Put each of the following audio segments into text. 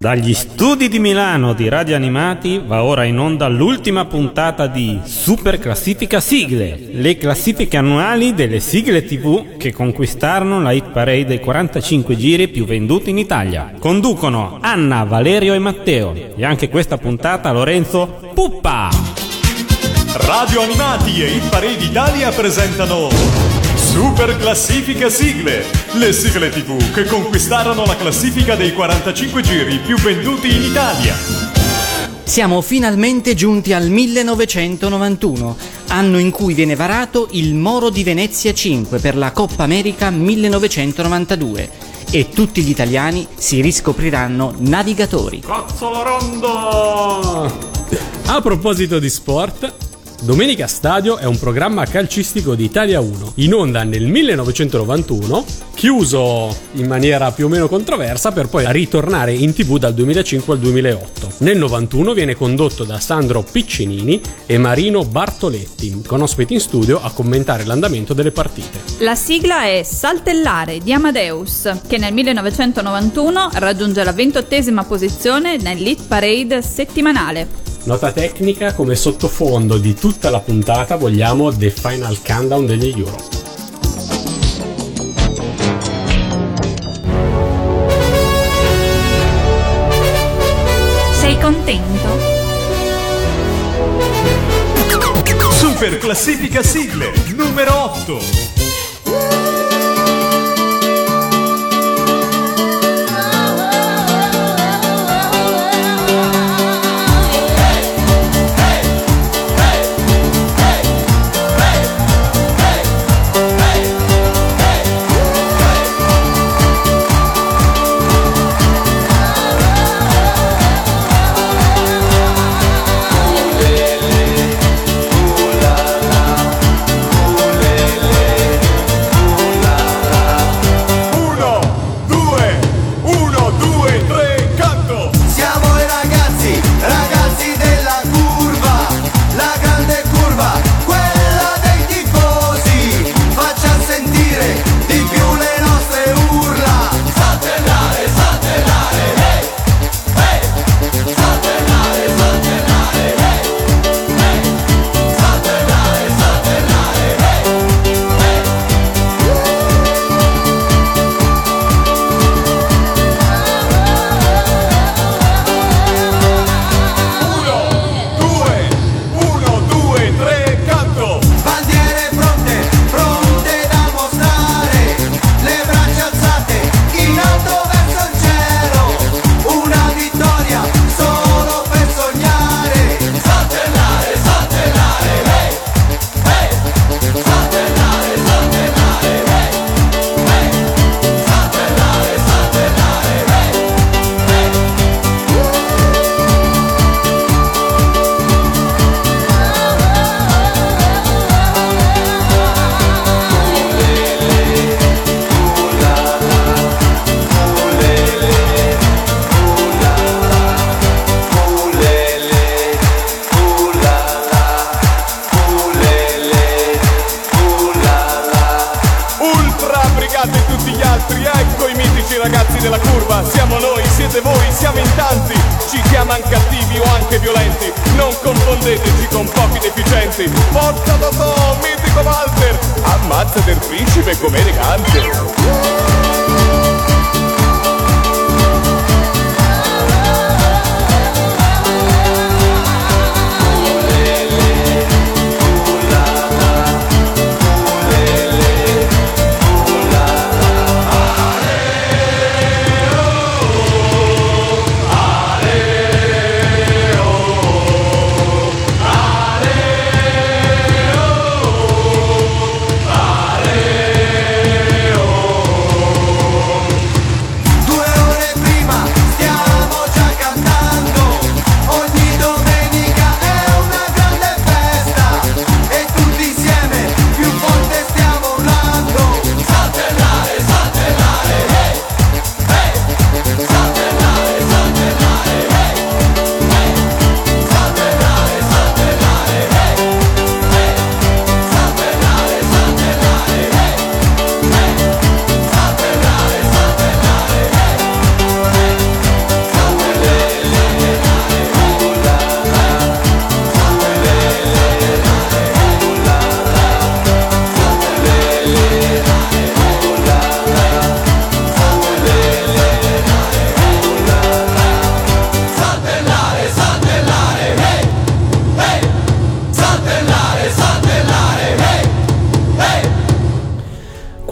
Dagli studi di Milano di Radio Animati va ora in onda l'ultima puntata di Super Classifica Sigle, le classifiche annuali delle sigle TV che conquistarono la hit parade dei 45 giri più venduti in Italia. Conducono Anna, Valerio e Matteo e anche questa puntata Lorenzo Puppa. Radio Animati e Hit Parade Italia presentano Super Classifica Sigle, le sigle TV che conquistarono la classifica dei 45 giri più venduti in Italia. Siamo finalmente giunti al 1991, anno in cui viene varato il Moro di Venezia 5 per la Coppa America 1992 e tutti gli italiani si riscopriranno navigatori. Cozzolo rondo! A proposito di sport, Domenica Stadio è un programma calcistico di Italia 1, in onda nel 1991, chiuso in maniera più o meno controversa per poi ritornare in tv dal 2005 al 2008. Nel 91 viene condotto da Sandro Piccinini e Marino Bartoletti, con ospiti in studio a commentare l'andamento delle partite. La sigla è Saltellare di Amadeus, che nel 1991 raggiunge la ventottesima posizione nell'Hit Parade settimanale. Nota tecnica come sottofondo di tutta la puntata vogliamo The Final Countdown degli Euro. Sei contento? Super Classifica Sigle numero 8.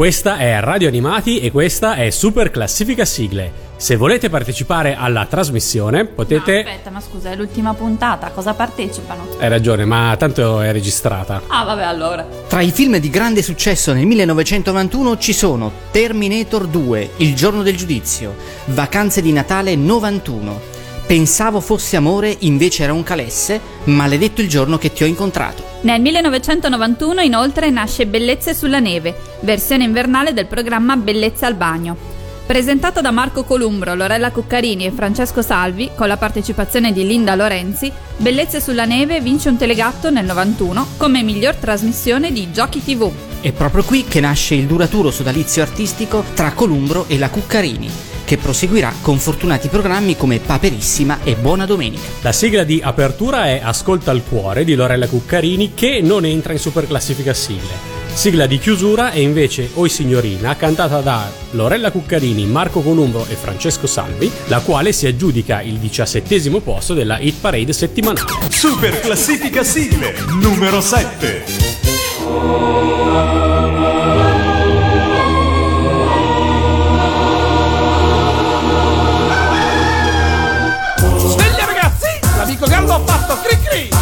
Questa è Radio Animati e questa è Super Classifica Sigle. Se volete partecipare alla trasmissione potete... No, aspetta, ma scusa, è l'ultima puntata, cosa partecipano? Hai ragione, ma tanto è registrata. Ah, vabbè, allora. Tra i film di grande successo nel 1991 ci sono Terminator 2, Il giorno del giudizio, Vacanze di Natale 91. Pensavo fosse amore, invece era un calesse, maledetto il giorno che ti ho incontrato. Nel 1991 inoltre nasce Bellezze sulla neve, versione invernale del programma Bellezze al bagno. Presentato da Marco Columbro, Lorella Cuccarini e Francesco Salvi, con la partecipazione di Linda Lorenzi, Bellezze sulla neve vince un telegatto nel 91 come miglior trasmissione di giochi TV. È proprio qui che nasce il duraturo sodalizio artistico tra Columbro e la Cuccarini, che proseguirà con fortunati programmi come Paperissima e Buona Domenica. La sigla di apertura è Ascolta il cuore di Lorella Cuccarini che non entra in super classifica sigle. Sigla di chiusura è invece Oi signorina, cantata da Lorella Cuccarini, Marco Columbro e Francesco Salvi, la quale si aggiudica il diciassettesimo posto della hit parade settimanale. Super classifica sigle numero 7.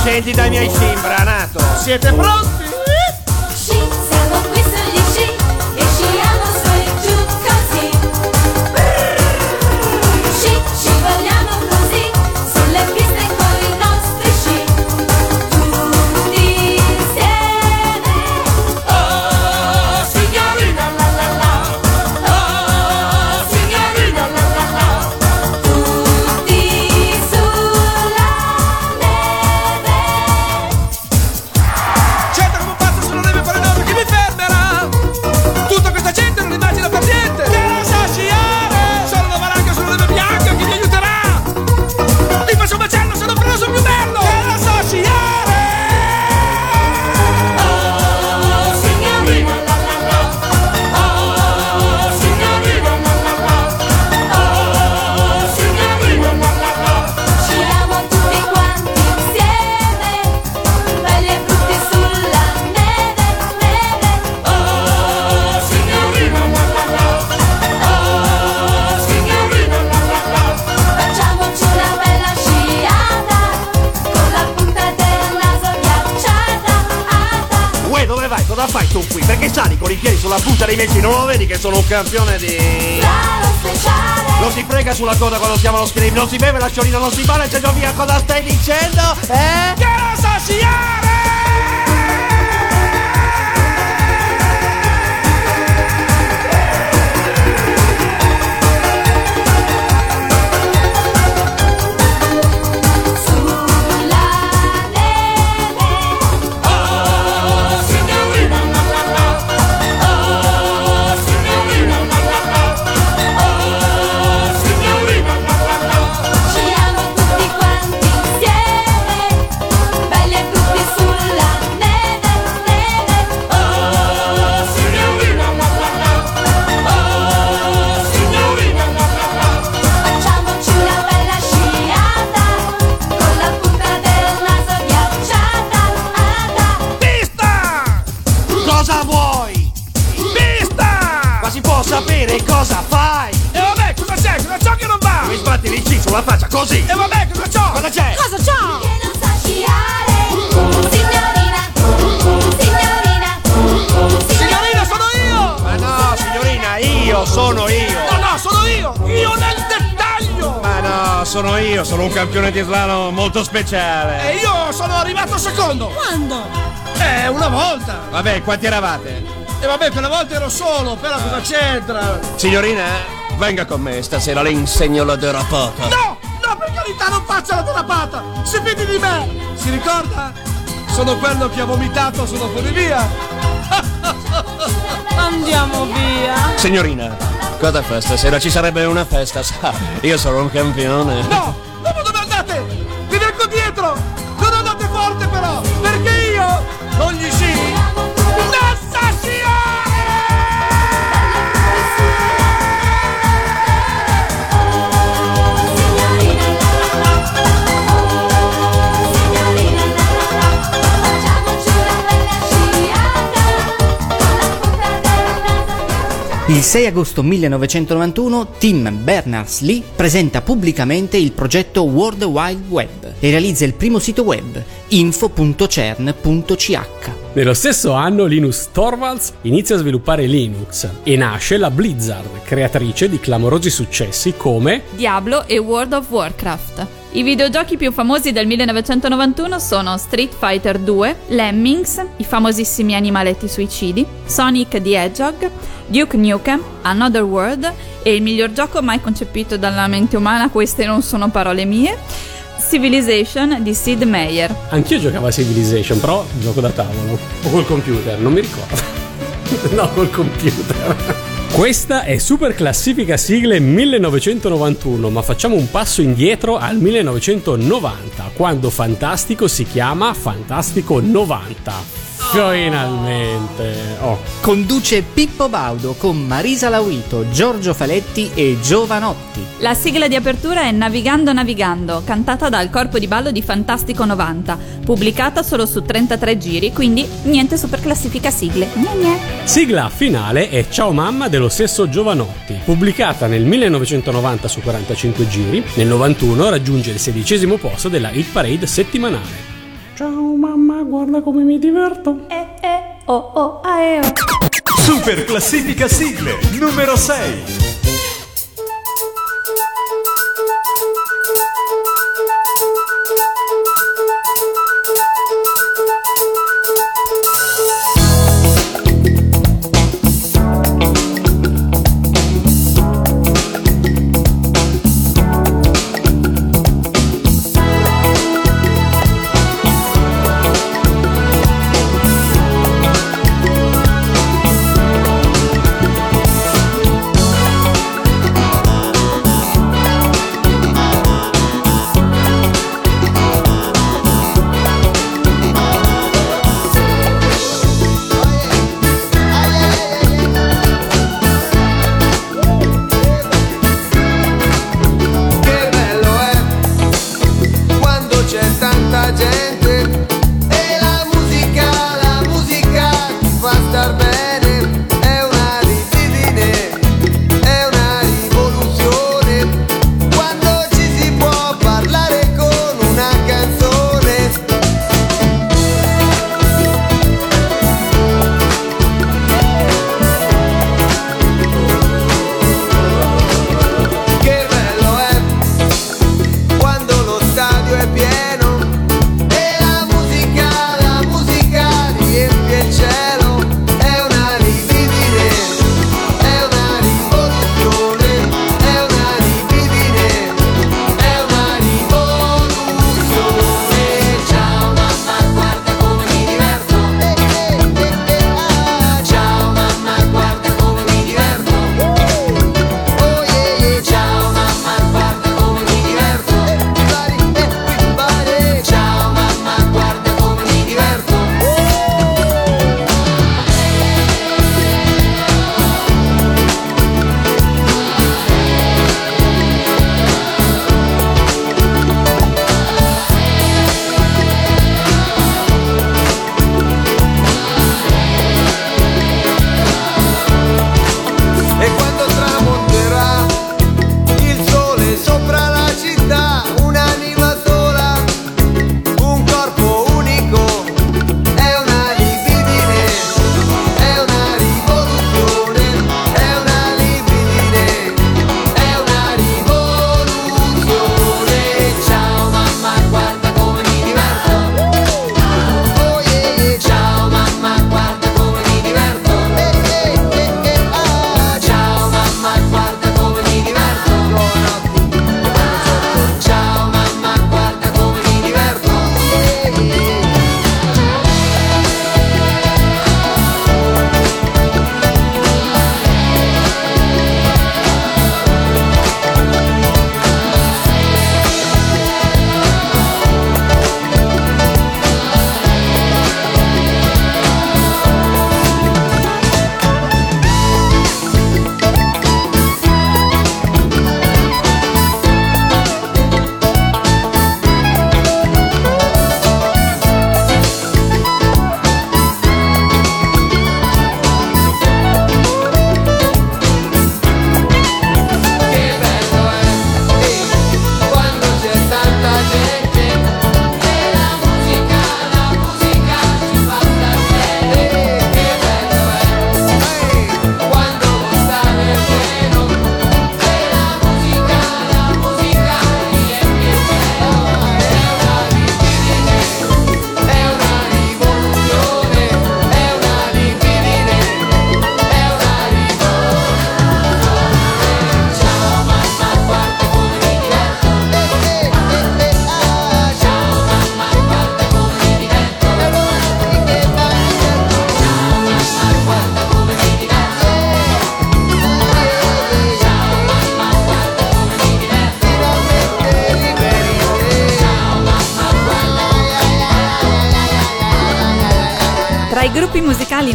Scendi dai miei cimbranato. Siete pronti? Campione di... Non si frega sulla coda quando siamo allo script, non si beve la sciolina, non si balla c'è via, cosa stai dicendo? Eh? Che non sa così! E vabbè, cosa c'ho? Cosa c'è? Cosa c'ho? Che non sa sciare. Signorina, signorina, Signorina, sono io! Ma no, signorina, io sono io! No, no, sono io! Io nel dettaglio! Ma no, sono io, sono un campione di slalom molto speciale! E io sono arrivato secondo! Quando? Eh, una volta! Vabbè, quanti eravate? E vabbè, quella volta ero solo, però cosa c'entra? Signorina, venga con me, stasera le insegno la derapata! No! Per carità, non faccia la derapata! Si fidi di me! Si ricorda? Sono quello che ha vomitato sulla funivia! Andiamo via. Signorina, cosa fa stasera? Ci sarebbe una festa, sa? Io sono un campione! No! Il 6 agosto 1991 Tim Berners-Lee presenta pubblicamente il progetto World Wide Web e realizza il primo sito web info.cern.ch. Nello stesso anno Linus Torvalds inizia a sviluppare Linux e nasce la Blizzard, creatrice di clamorosi successi come Diablo e World of Warcraft. I videogiochi più famosi del 1991 sono Street Fighter 2, Lemmings, i famosissimi animaletti suicidi, Sonic the Hedgehog, Duke Nukem, Another World e il miglior gioco mai concepito dalla mente umana, queste non sono parole mie, Civilization di Sid Meier. Anch'io giocavo a Civilization, però gioco da tavolo o col computer, non mi ricordo. no, col computer. Questa è Super Classifica Sigle 1991, ma facciamo un passo indietro al 1990, quando Fantastico si chiama Fantastico 90. Finalmente! Oh. Conduce Pippo Baudo con Marisa Laurito, Giorgio Faletti e Giovanotti. La sigla di apertura è Navigando Navigando, cantata dal corpo di ballo di Fantastico 90, pubblicata solo su 33 giri, quindi niente super classifica sigle. Gne gne. Sigla finale è Ciao mamma dello stesso Giovanotti, pubblicata nel 1990 su 45 giri, nel 91 raggiunge il sedicesimo posto della Hit Parade settimanale. Guarda come mi diverto. Eh eh oh oh ae oh. Super classifica sigle numero 6.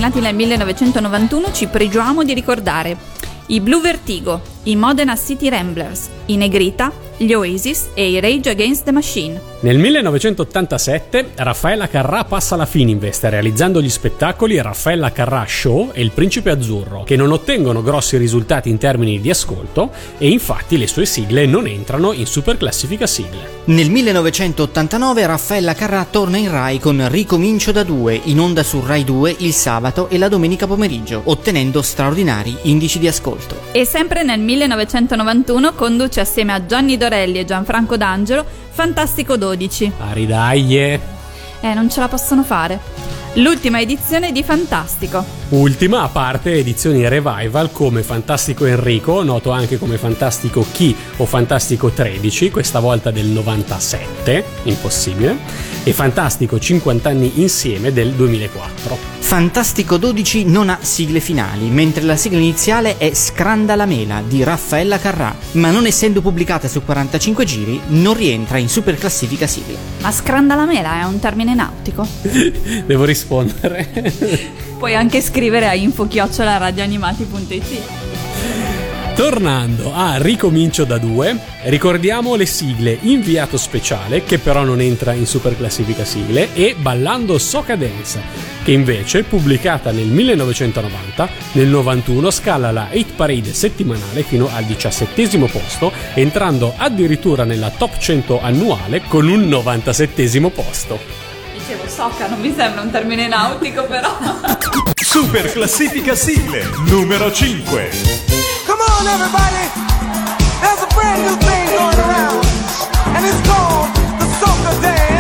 Nati nel 1991 ci pregiamo di ricordare i Blue Vertigo, i Modena City Ramblers, i Negrita, gli Oasis e i Rage Against the Machine. Nel 1987 Raffaella Carrà passa alla Fininvest realizzando gli spettacoli Raffaella Carrà Show e Il Principe Azzurro, che non ottengono grossi risultati in termini di ascolto e infatti le sue sigle non entrano in super classifica sigle. Nel 1989 Raffaella Carrà torna in Rai con Ricomincio da due, in onda su Rai 2 il sabato e la domenica pomeriggio, ottenendo straordinari indici di ascolto. E sempre nel 1991 conduce assieme a Gianni Dorelli e Gianfranco D'Angelo Fantastico 12. Aridaglie. Eh, non ce la possono fare. L'ultima edizione di Fantastico. Ultima, a parte edizioni revival come Fantastico Enrico, noto anche come Fantastico Chi o Fantastico 13, questa volta del 97, impossibile, e Fantastico 50 anni insieme del 2004. Fantastico 12 non ha sigle finali, mentre la sigla iniziale è Scranda la mela di Raffaella Carrà, ma non essendo pubblicata su 45 giri non rientra in super classifica sigle. Ma scrandalamela è un termine nautico? Devo rispondere. Puoi anche scrivere a info-radioanimati.it. Tornando a Ricomincio da due, ricordiamo le sigle Inviato Speciale, che però non entra in super classifica sigle, e Ballando Soca Dance, che invece, pubblicata nel 1990, nel 91 scala la 8 Parade settimanale fino al diciassettesimo posto, entrando addirittura nella top 100 annuale con un 97 posto. Dicevo, soca non mi sembra un termine nautico, però. Super classifica sigle numero 5. Come on, everybody. There's a brand new thing going around, and it's called the soca dance.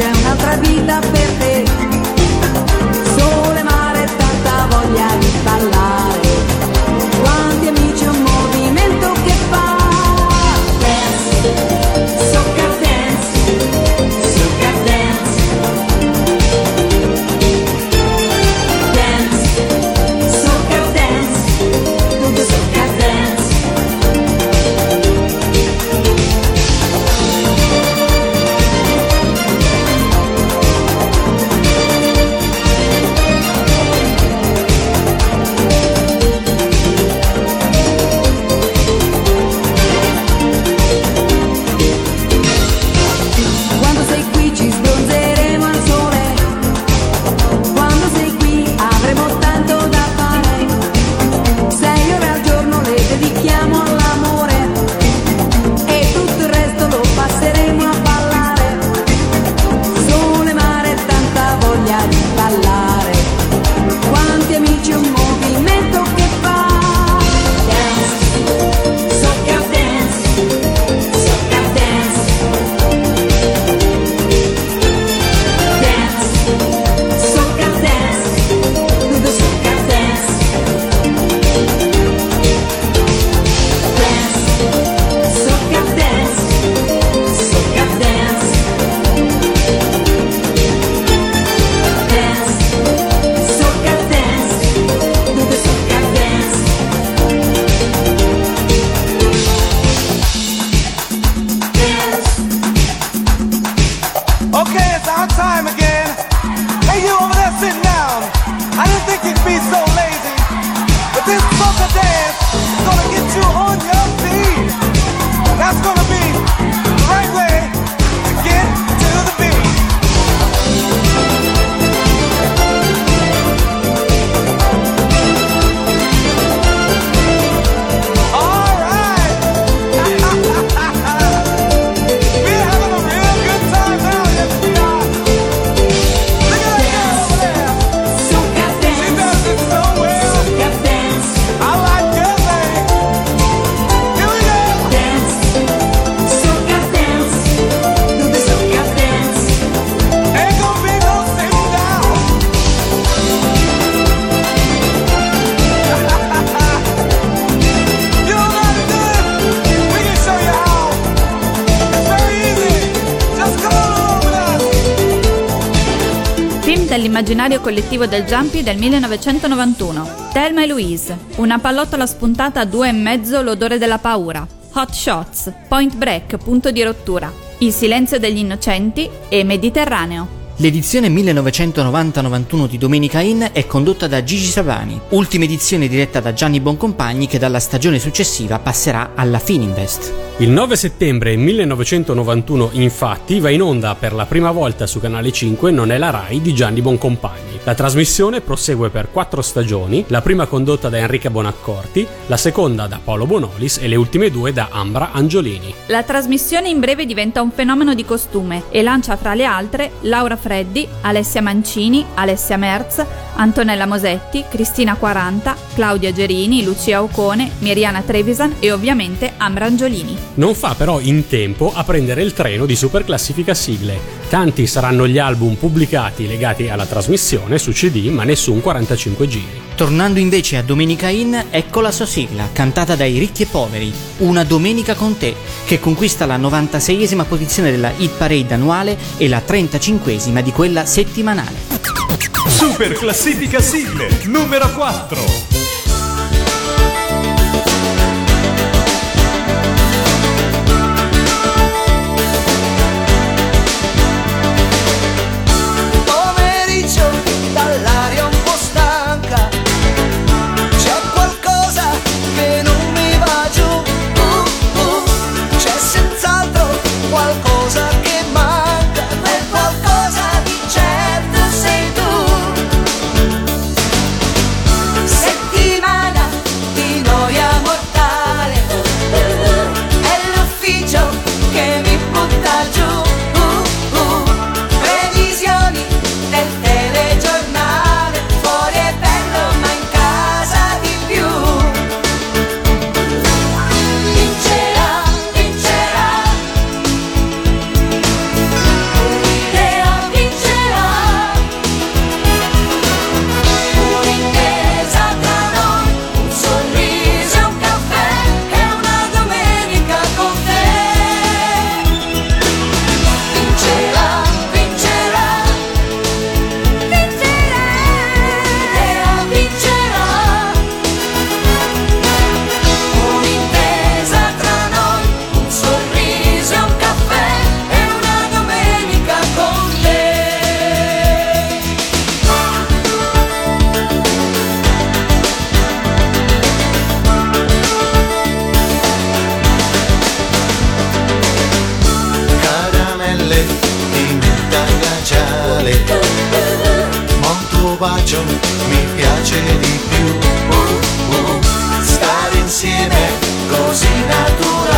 é outra vida. Collettivo del Jumpy del 1991. Thelma e Louise, una pallottola spuntata a due e mezzo l'odore della paura. Hot Shots, Point Break, punto di rottura. Il silenzio degli innocenti e Mediterraneo. L'edizione 1990-91 di Domenica In è condotta da Gigi Savani, ultima edizione diretta da Gianni Boncompagni che dalla stagione successiva passerà alla Fininvest. Il 9 settembre 1991, infatti, va in onda per la prima volta su Canale 5 Non è la Rai di Gianni Boncompagni. La trasmissione prosegue per quattro stagioni, la prima condotta da Enrica Bonaccorti, la seconda da Paolo Bonolis e le ultime due da Ambra Angiolini. La trasmissione in breve diventa un fenomeno di costume e lancia fra le altre Laura Freddi, Alessia Mancini, Alessia Merz, Antonella Mosetti, Cristina 40, Claudia Gerini, Lucia Ocone, Miriana Trevisan e ovviamente Ambra Angiolini. Non fa però in tempo a prendere il treno di Super Classifica Sigle. Tanti saranno gli album pubblicati legati alla trasmissione su CD, ma nessun 45 giri. Tornando invece a Domenica In, ecco la sua sigla, cantata dai ricchi e poveri, Una domenica con te, che conquista la 96esima posizione della hit parade annuale e la 35esima di quella settimanale. Super classifica sigle numero 4. Bacio mi piace di più. Uh, uh, stare insieme così naturale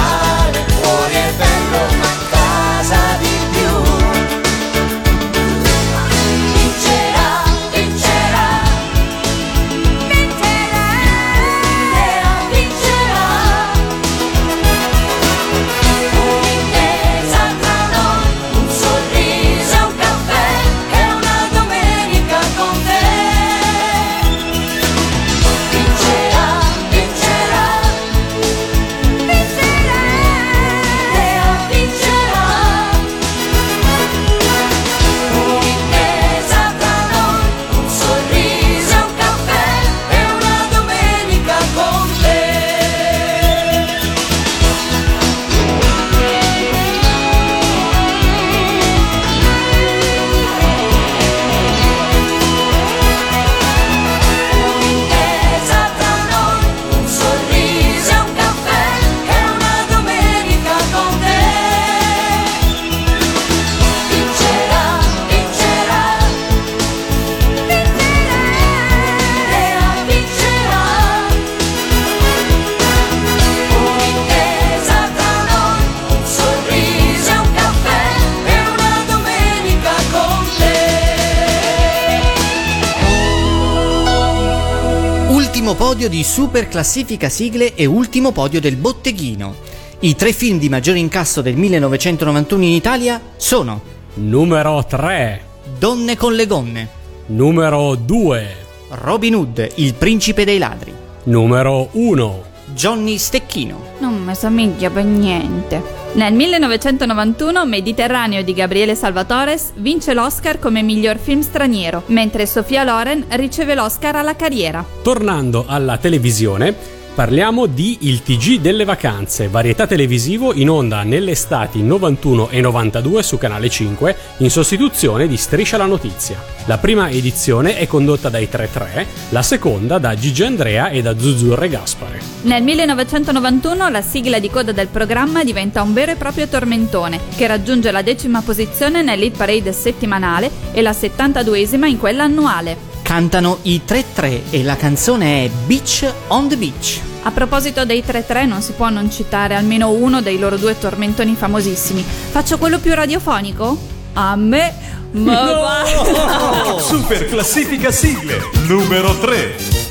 Podio di Super Classifica Sigle e ultimo podio del Botteghino. I tre film di maggiore incasso del 1991 in Italia sono Numero 3. Donne con le gonne, Numero 2. Robin Hood, il principe dei ladri, Numero 1. Johnny Stecchino. Non mi somiglia per niente. Nel 1991 Mediterraneo di Gabriele Salvatores vince l'Oscar come miglior film straniero, mentre Sofia Loren riceve l'Oscar alla carriera. Tornando alla televisione, parliamo di Il TG delle vacanze, varietà televisivo in onda nelle estati 91 e 92 su Canale 5 in sostituzione di Striscia la notizia. La prima edizione è condotta dai 3-3, la seconda da Gigi Andrea e da Zuzzurre Gaspare. Nel 1991 la sigla di coda del programma diventa un vero e proprio tormentone, che raggiunge la decima posizione nell'hit parade settimanale e la 72esima in quella annuale. Cantano i 3-3 e la canzone è Beach on the Beach. A proposito dei 3-3 non si può non citare almeno uno dei loro due tormentoni famosissimi. Faccio quello più radiofonico? A me ma basta. Super classifica sigle numero 3.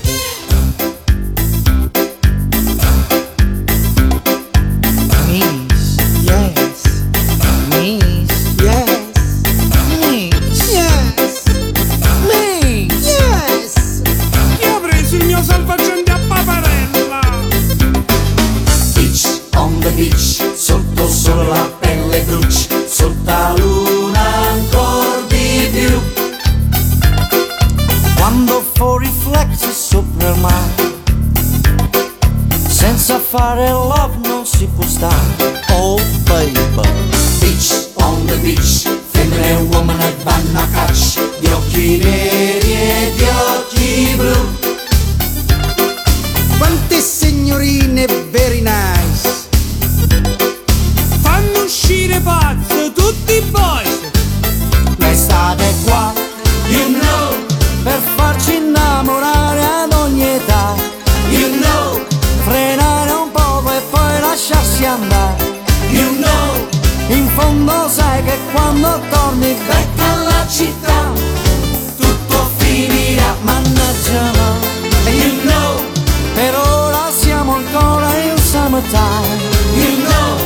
Summertime you know,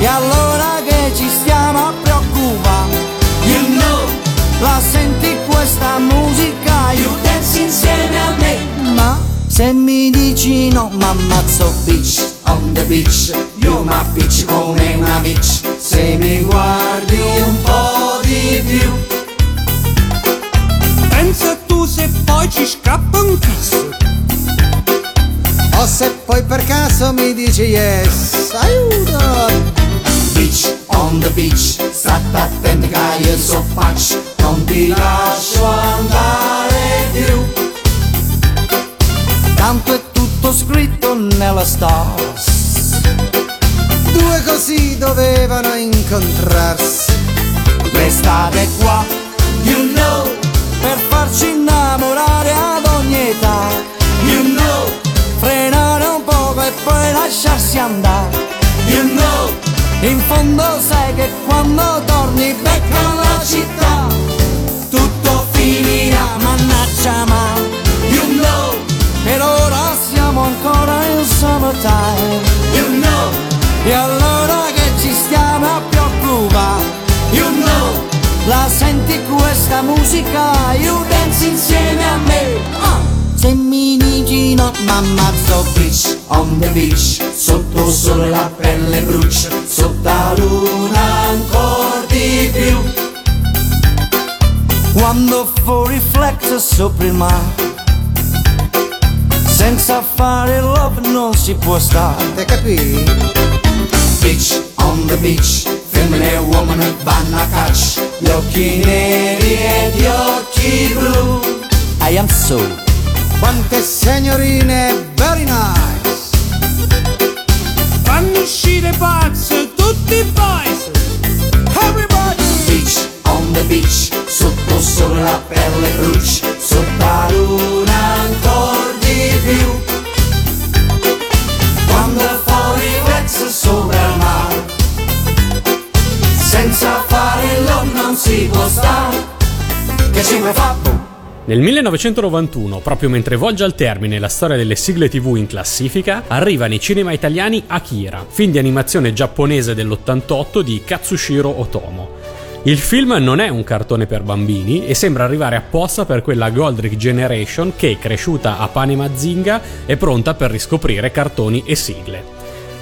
E allora che ci stiamo a preoccupare? You know, La senti questa musica? You io dance insieme a me. Ma se mi dici no m'ammazzo Beach on the beach, you my beach come una bitch. Se mi guardi O se poi per caso mi dici yes Aiuto! Beach on the beach, state attenti che io so faccio, non ti lascio andare più. Tanto è tutto scritto nella stars Due così dovevano incontrarsi. L'estate qua, you know, Per farci innamorare ad ogni età e poi lasciarsi andare. You know, In fondo sai che quando torni becca la città. tutto finirà. Mannaggia ma You know, per ora siamo ancora in summertime. You know, E allora che ci stiamo a preoccupare? You know, La senti questa musica, you dance insieme a me. Ah! Se mi m'ammazzo beach on the beach, sotto sole la pelle brucia, sotto la luna ancora di più. Quando fuori flex sopra il mare Senza fare love non si può stare Te capì? Beach on the beach, femmine e uomini vanno a caccia, gli occhi neri e gli occhi blu. I am so Quante signorine very nice Fanno uscire pazzo tutti i boys. Everybody Beach on the beach, sotto sole la pelle brucia, sotto la luna ancora di più. Quando fuori flex sopra il mare, senza fare l'om non si può stare, che ci fa boom. Nel 1991, proprio mentre volge al termine la storia delle sigle TV in classifica, arriva nei cinema italiani Akira, film di animazione giapponese dell'88 di Katsushiro Otomo. Il film non è un cartone per bambini e sembra arrivare apposta per quella Goldrick Generation che, cresciuta a pane mazzinga, è pronta per riscoprire cartoni e sigle.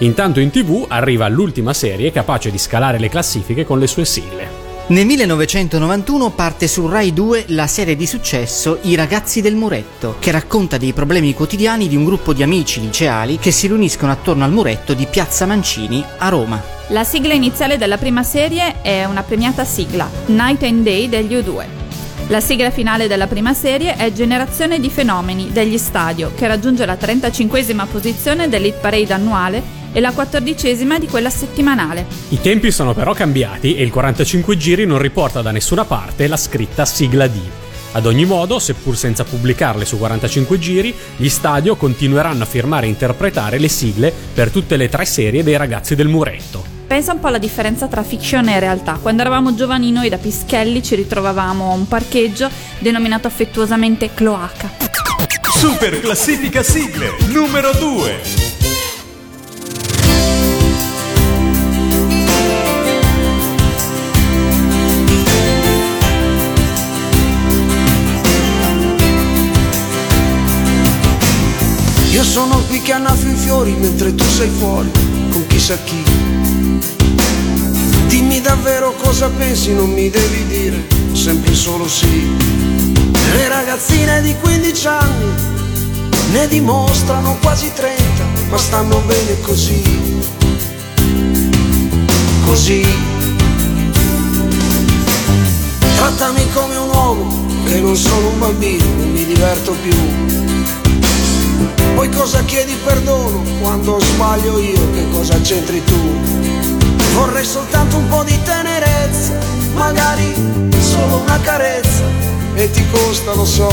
Intanto in tv arriva l'ultima serie capace di scalare le classifiche con le sue sigle. Nel 1991 parte su Rai 2 la serie di successo I ragazzi del muretto, che racconta dei problemi quotidiani di un gruppo di amici liceali che si riuniscono attorno al muretto di Piazza Mancini a Roma. La sigla iniziale della prima serie è una premiata sigla, Night and Day degli U2. La sigla finale della prima serie è Generazione di fenomeni degli Stadio, che raggiunge la 35esima posizione dell'hit parade annuale e la 14esima di quella settimanale. I tempi sono però cambiati e il 45 giri non riporta da nessuna parte la scritta sigla D. Ad ogni modo, seppur senza pubblicarle su 45 giri, gli stadio continueranno a firmare e interpretare le sigle per tutte le tre serie dei ragazzi del muretto. Pensa un po' alla differenza tra fiction e realtà. Quando eravamo giovani noi da Pischelli ci ritrovavamo a un parcheggio denominato affettuosamente Cloaca. Super classifica sigle numero 2. Io sono qui che annafio i fiori mentre tu sei fuori con chissà chi. Dimmi davvero cosa pensi, non mi devi dire sempre solo sì. Le ragazzine di 15 anni ne dimostrano quasi 30, ma stanno bene così. Così. Trattami come un uomo, che non sono un bambino, non mi diverto più. Poi cosa chiedi perdono quando sbaglio io, che cosa c'entri tu? Vorrei soltanto un po' di tenerezza, magari solo una carezza, e ti costa, lo so,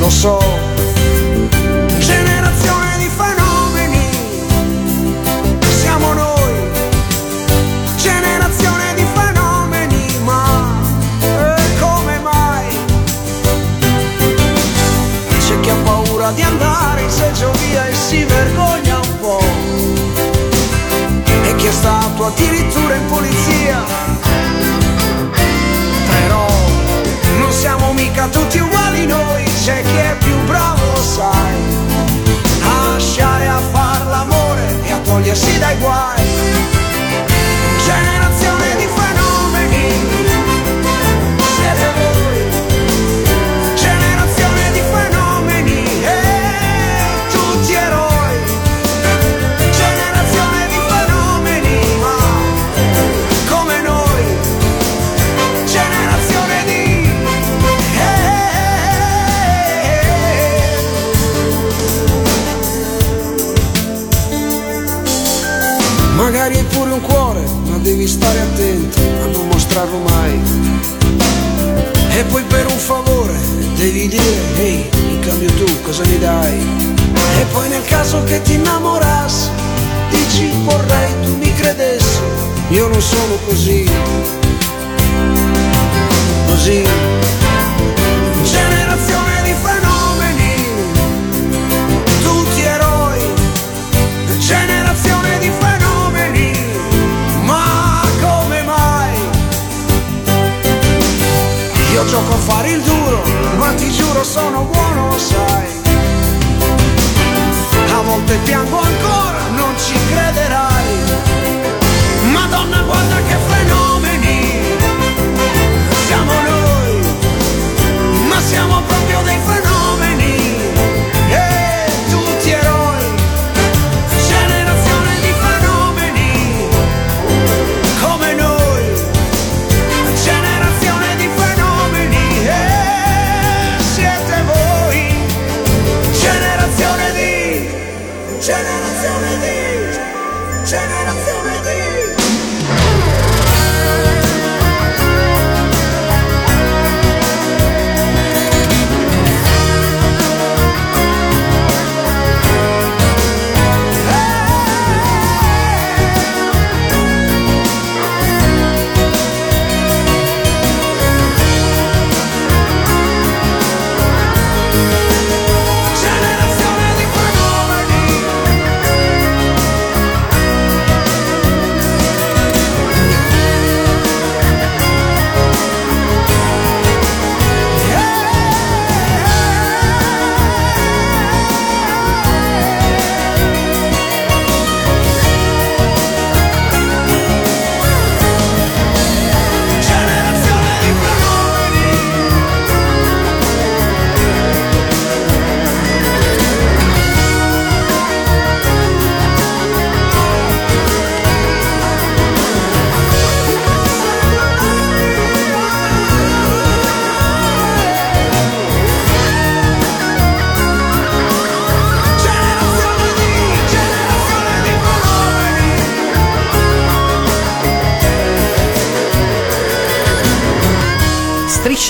lo so. Di andare in seggio via e si vergogna un po'. E chi è stato addirittura in polizia. Però non siamo mica tutti uguali noi, c'è chi è più bravo, lo sai. A lasciare a far l'amore e a togliersi dai guai. Io non sono così. Così.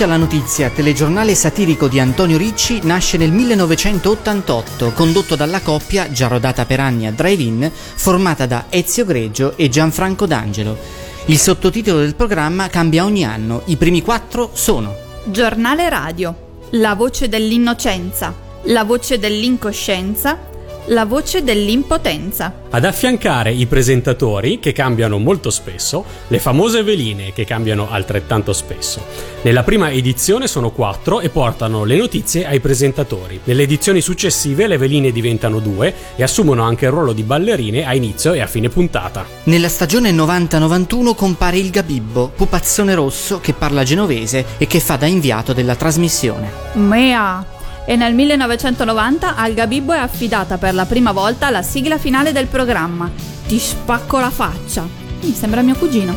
Striscia la notizia, telegiornale satirico di Antonio Ricci, nasce nel 1988, condotto dalla coppia, già rodata per anni a Drive-In, formata da Ezio Greggio e Gianfranco D'Angelo. Il sottotitolo del programma cambia ogni anno, i primi quattro sono Giornale radio. La voce dell'innocenza. La voce dell'incoscienza. La voce dell'impotenza. Ad affiancare i presentatori, che cambiano molto spesso, le famose veline, che cambiano altrettanto spesso. Nella prima edizione sono quattro e portano le notizie ai presentatori. Nelle edizioni successive le veline diventano due e assumono anche il ruolo di ballerine a inizio e a fine puntata. Nella stagione 90-91 compare il Gabibbo, pupazzone rosso che parla genovese e che fa da inviato della trasmissione. Mea. E nel 1990 al Gabibbo è affidata per la prima volta la sigla finale del programma. Ti spacco la faccia. Mi sembra mio cugino.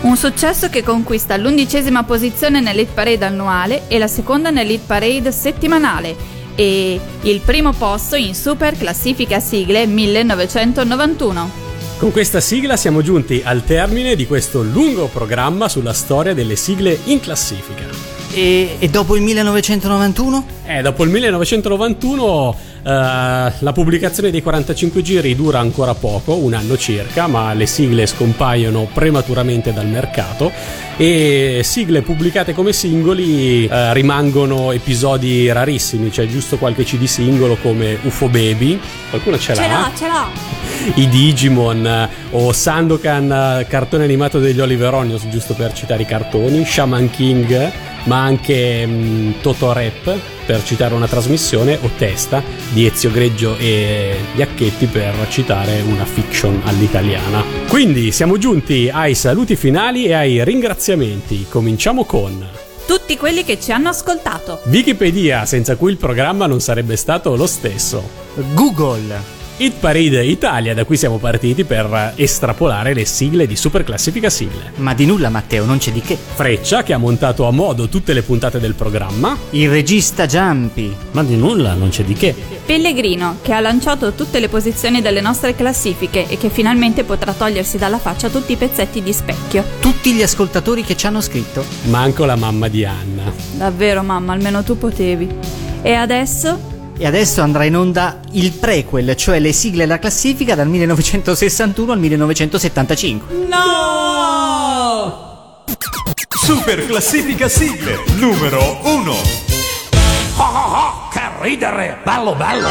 Un successo che conquista l'undicesima posizione nell'hit parade annuale e la seconda nell'hit parade settimanale e il primo posto in super classifica sigle 1991. Con questa sigla siamo giunti al termine di questo lungo programma sulla storia delle sigle in classifica. E, e dopo il 1991? Eh, dopo il 1991 eh, la pubblicazione dei 45 giri dura ancora poco, un anno circa, ma le sigle scompaiono prematuramente dal mercato e sigle pubblicate come singoli eh, rimangono episodi rarissimi, c'è giusto qualche CD singolo come UFO Baby, qualcuno ce l'ha? Ce l'ha, ce l'ha. i Digimon eh, o Sandokan, eh, cartone animato degli Oliver Onions, giusto per citare i cartoni, Shaman King, ma anche mm, Toto Rap, per citare una trasmissione, o Testa di Ezio Greggio e Iacchetti per citare una fiction all'italiana. Quindi siamo giunti ai saluti finali e ai ringraziamenti. Cominciamo con Tutti quelli che ci hanno ascoltato. Wikipedia, senza cui il programma non sarebbe stato lo stesso. Google. Hit Parade Italia, da cui siamo partiti per estrapolare le sigle di Super Classifica Sigle. Ma di nulla Matteo, non c'è di che. Freccia, che ha montato a modo tutte le puntate del programma. Il regista Giampi. Ma di nulla, non c'è di che. Pellegrino, che ha lanciato tutte le posizioni delle nostre classifiche e che finalmente potrà togliersi dalla faccia tutti i pezzetti di specchio. Tutti gli ascoltatori che ci hanno scritto. Manco la mamma di Anna. Davvero mamma, almeno tu potevi. E adesso? E adesso andrà in onda il prequel, cioè le sigle alla classifica dal 1961 al 1975. No! Super classifica sigle numero 1. Oh, oh, oh, che ridere! Bello, bello!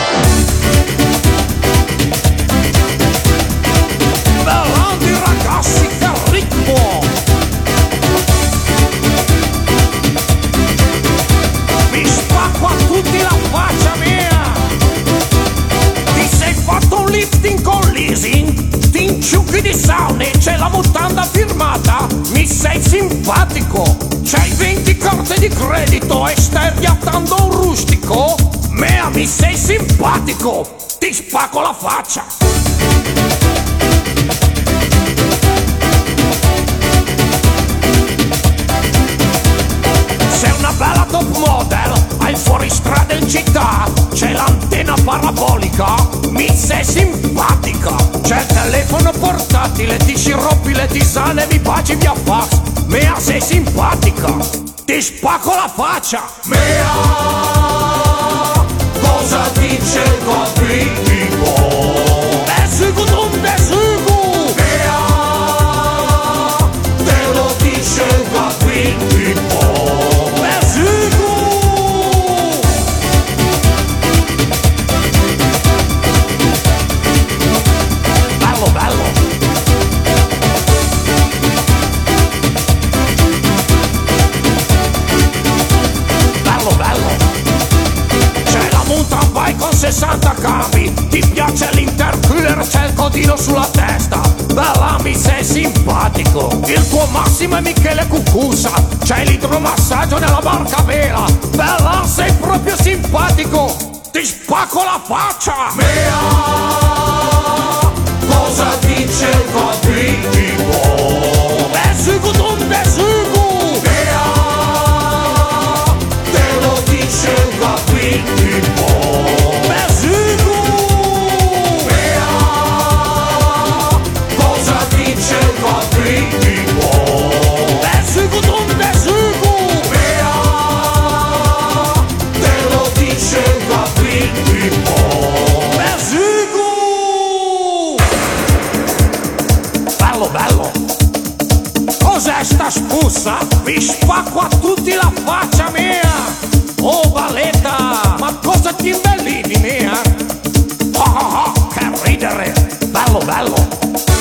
Bellandi ragazzi, che ritmo! Inciucchi di sauna e c'è la mutanda firmata? Mi sei simpatico! C'hai 20 carte di credito e stai riattando un rustico? Mea, mi sei simpatico! Ti spacco la faccia! Sei una bella top model, hai fuoristrada in città, c'è l'antenna parabolica, mi sei simpatica. C'è il telefono portatile, ti sciroppi le tisane, mi baci via fax. Mea sei simpatica, ti spacco la faccia. Mea, cosa dice il capitico? Besigo non besigo. dalo, dalo.